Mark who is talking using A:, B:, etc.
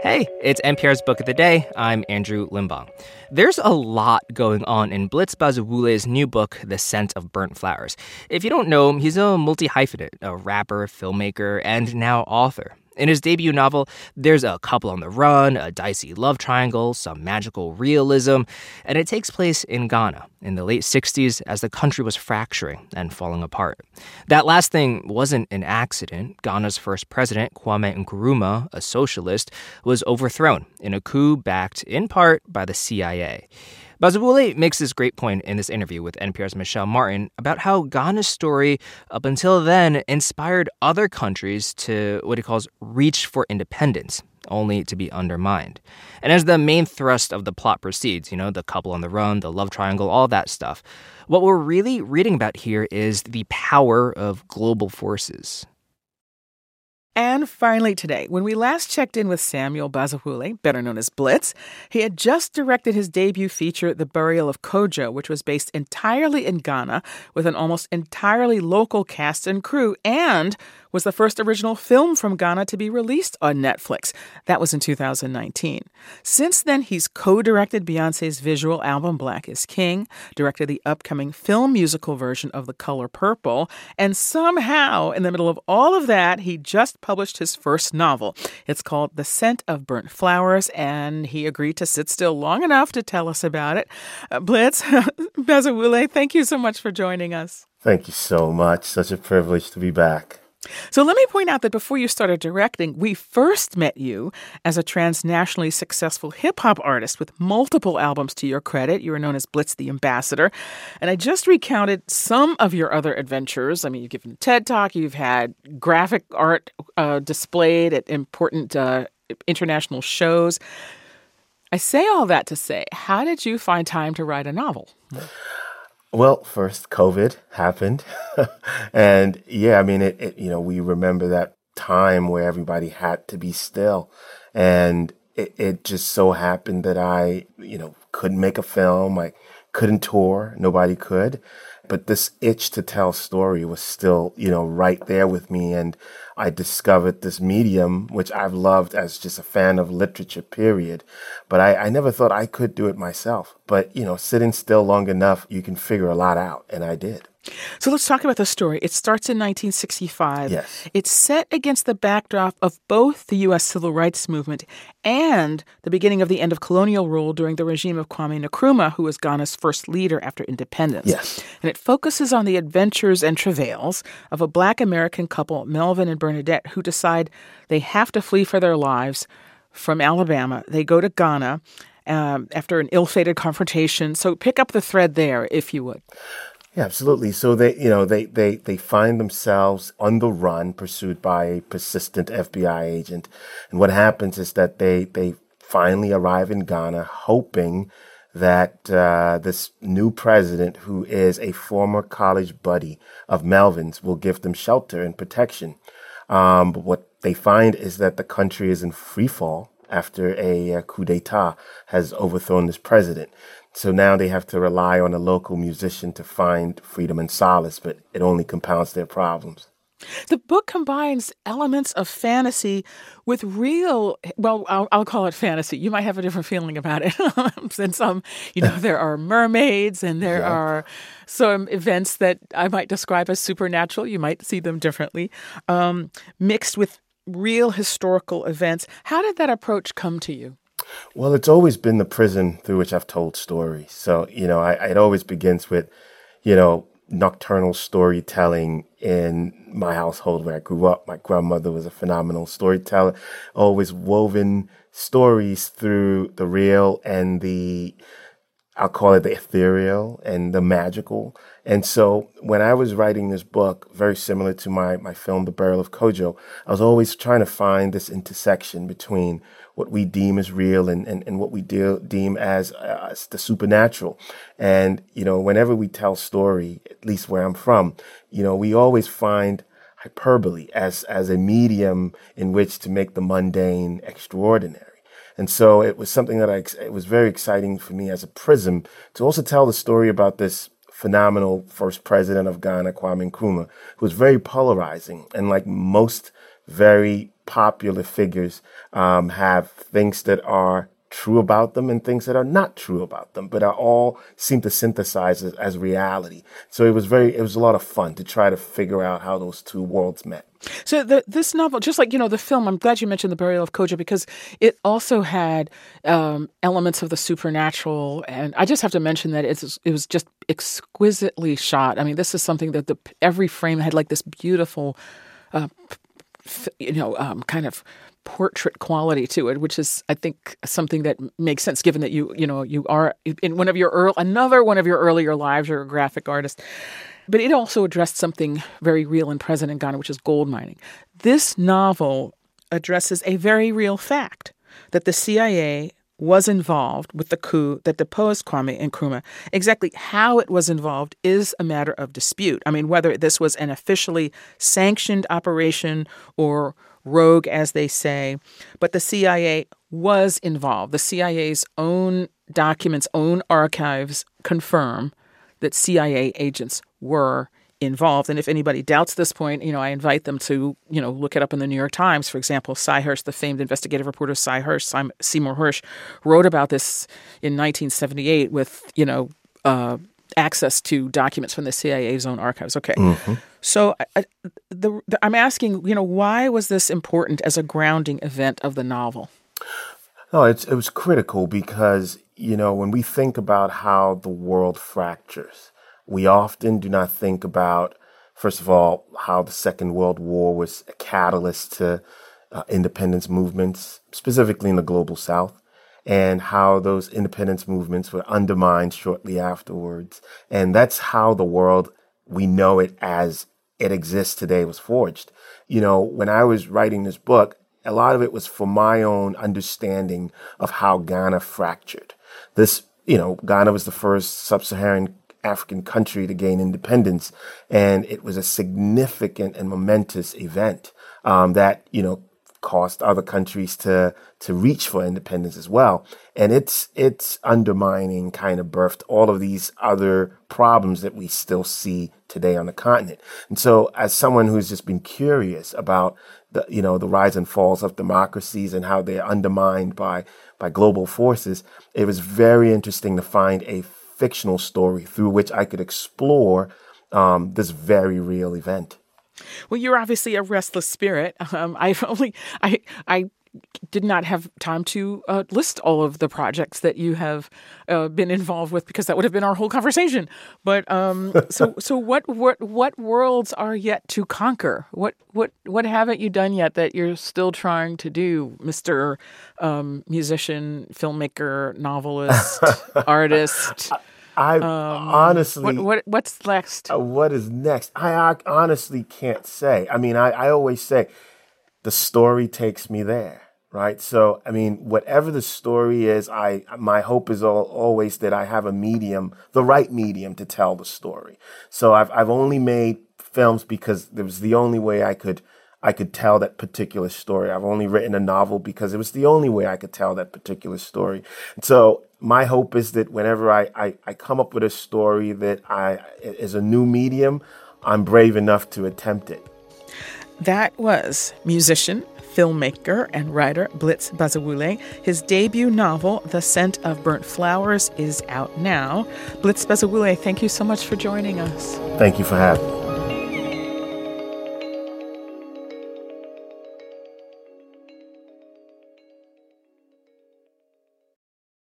A: Hey, it's NPR's Book of the Day. I'm Andrew Limbong. There's a lot going on in Blitz Bazawule's new book, The Scent of Burnt Flowers. If you don't know him, he's a multi hyphenate, a rapper, filmmaker, and now author. In his debut novel, there's a couple on the run, a dicey love triangle, some magical realism, and it takes place in Ghana in the late 60s as the country was fracturing and falling apart. That last thing wasn't an accident. Ghana's first president, Kwame Nkrumah, a socialist, was overthrown in a coup backed in part by the CIA. Bazawule makes this great point in this interview with NPR's Michelle Martin about how Ghana's story, up until then, inspired other countries to what he calls reach for independence, only to be undermined. And as the main thrust of the plot proceeds, you know, the couple on the run, the love triangle, all that stuff, what we're really reading about here is the power of global forces.
B: And finally, today, when we last checked in with Samuel Bazawule, better known as Blitz, he had just directed his debut feature, The Burial of Kojo, which was based entirely in Ghana with an almost entirely local cast and crew and was the first original film from Ghana to be released on Netflix. That was in 2019. Since then, he's co directed Beyonce's visual album Black is King, directed the upcoming film musical version of The Color Purple, and somehow, in the middle of all of that, he just published his first novel. It's called The Scent of Burnt Flowers, and he agreed to sit still long enough to tell us about it. Uh, Blitz, Bazawule, thank you so much for joining us.
C: Thank you so much. Such a privilege to be back.
B: So let me point out that before you started directing, we first met you as a transnationally successful hip hop artist with multiple albums to your credit. You were known as Blitz the Ambassador. And I just recounted some of your other adventures. I mean, you've given a TED Talk, you've had graphic art uh, displayed at important uh, international shows. I say all that to say, how did you find time to write a novel?
C: Well, first COVID happened, and yeah, I mean, it, it, You know, we remember that time where everybody had to be still, and it, it just so happened that I, you know, couldn't make a film. I couldn't tour. Nobody could, but this itch to tell story was still, you know, right there with me, and I discovered this medium, which I've loved as just a fan of literature, period. But I, I never thought I could do it myself. But, you know, sitting still long enough, you can figure a lot out. And I did.
B: So let's talk about the story. It starts in 1965.
C: Yes.
B: It's set against the backdrop of both the U.S. civil rights movement and the beginning of the end of colonial rule during the regime of Kwame Nkrumah, who was Ghana's first leader after independence.
C: Yes.
B: And it focuses on the adventures and travails of a black American couple, Melvin and Bernadette, who decide they have to flee for their lives from Alabama. They go to Ghana um, after an ill fated confrontation. So pick up the thread there, if you would.
C: Yeah, absolutely. So they, you know, they, they, they find themselves on the run, pursued by a persistent FBI agent. And what happens is that they, they finally arrive in Ghana hoping that uh, this new president, who is a former college buddy of Melvin's, will give them shelter and protection. Um, but what they find is that the country is in free fall after a, a coup d'etat has overthrown this president. So now they have to rely on a local musician to find freedom and solace, but it only compounds their problems.
B: The book combines elements of fantasy with real, well, I'll, I'll, call it fantasy. You might have a different feeling about it. Since, um, you know, there are mermaids and there yeah. are some events that I might describe as supernatural. You might see them differently, um, mixed with real historical events. How did that approach come to you?
C: Well, it's always been the prison through which I've told stories. So, you know, I, it always begins with, you know, nocturnal storytelling in my household where I grew up. My grandmother was a phenomenal storyteller, always woven stories through the real and the, I'll call it the ethereal and the magical. And so when I was writing this book, very similar to my, my film, The Burial of Kojo, I was always trying to find this intersection between what we deem as real and, and, and what we de- deem as, uh, the supernatural. And, you know, whenever we tell story, at least where I'm from, you know, we always find hyperbole as, as a medium in which to make the mundane extraordinary. And so it was something that I, it was very exciting for me as a prism to also tell the story about this phenomenal first president of Ghana, Kwame Nkrumah, who was very polarizing and like most very popular figures um, have things that are true about them and things that are not true about them, but are all seem to synthesize as, as, reality. So it was very, it was a lot of fun to try to figure out how those two worlds met.
B: So the, this novel, just like you know the film, I'm glad you mentioned the burial of Kojo because it also had um, elements of the supernatural, and I just have to mention that it's it was just exquisitely shot. I mean, this is something that the every frame had like this beautiful, uh, you know, um, kind of portrait quality to it, which is, I think, something that makes sense given that you, you know, you are in one of your early, another one of your earlier lives, you're a graphic artist. But it also addressed something very real and present in Ghana, which is gold mining. This novel addresses a very real fact that the CIA was involved with the coup that deposed Kwame Nkrumah. Exactly how it was involved is a matter of dispute. I mean, whether this was an officially sanctioned operation or rogue, as they say, but the CIA was involved. The CIA's own documents, own archives confirm that CIA agents were involved. And if anybody doubts this point, you know, I invite them to, you know, look it up in the New York Times. For example, Sy Hersh, the famed investigative reporter Sy Hersh, Seymour Hersh, wrote about this in 1978 with, you know, uh, access to documents from the CIA's own archives. Okay. Mm-hmm. So I, the, the, I'm asking, you know, why was this important as a grounding event of the novel?
C: No, it's, it was critical because, you know, when we think about how the world fractures, we often do not think about, first of all, how the Second World War was a catalyst to uh, independence movements, specifically in the global South and how those independence movements were undermined shortly afterwards. And that's how the world we know it as it exists today was forged. You know, when I was writing this book, a lot of it was for my own understanding of how Ghana fractured. This, you know, Ghana was the first sub-Saharan African country to gain independence, and it was a significant and momentous event um, that you know caused other countries to to reach for independence as well. And it's it's undermining kind of birthed all of these other problems that we still see today on the continent. And so as someone who's just been curious about the you know the rise and falls of democracies and how they're undermined by by global forces, it was very interesting to find a fictional story through which I could explore um, this very real event.
B: Well, you're obviously a restless spirit. Um, I've only I I did not have time to uh, list all of the projects that you have uh, been involved with because that would have been our whole conversation. But um, so so what what what worlds are yet to conquer? What what what haven't you done yet that you're still trying to do, Mister um, musician, filmmaker, novelist, artist?
C: I um, honestly,
B: what, what, what's next?
C: Uh, what is next? I, I, honestly can't say. I mean, I, I always say the story takes me there, right? So, I mean, whatever the story is, I my hope is all, always that I have a medium, the right medium to tell the story. So, I've I've only made films because it was the only way I could I could tell that particular story. I've only written a novel because it was the only way I could tell that particular story. And so my hope is that whenever I, I, I come up with a story that I is a new medium, I'm brave enough to attempt it.
B: That was musician, filmmaker, and writer Blitz Bazawule. His debut novel, The Scent of Burnt Flowers, is out now. Blitz Bazawule, thank you so much for joining us.
C: Thank you for having me.